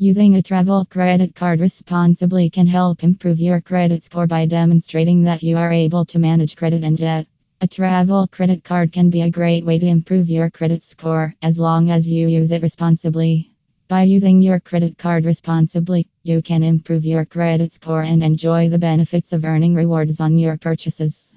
Using a travel credit card responsibly can help improve your credit score by demonstrating that you are able to manage credit and debt. A travel credit card can be a great way to improve your credit score as long as you use it responsibly. By using your credit card responsibly, you can improve your credit score and enjoy the benefits of earning rewards on your purchases.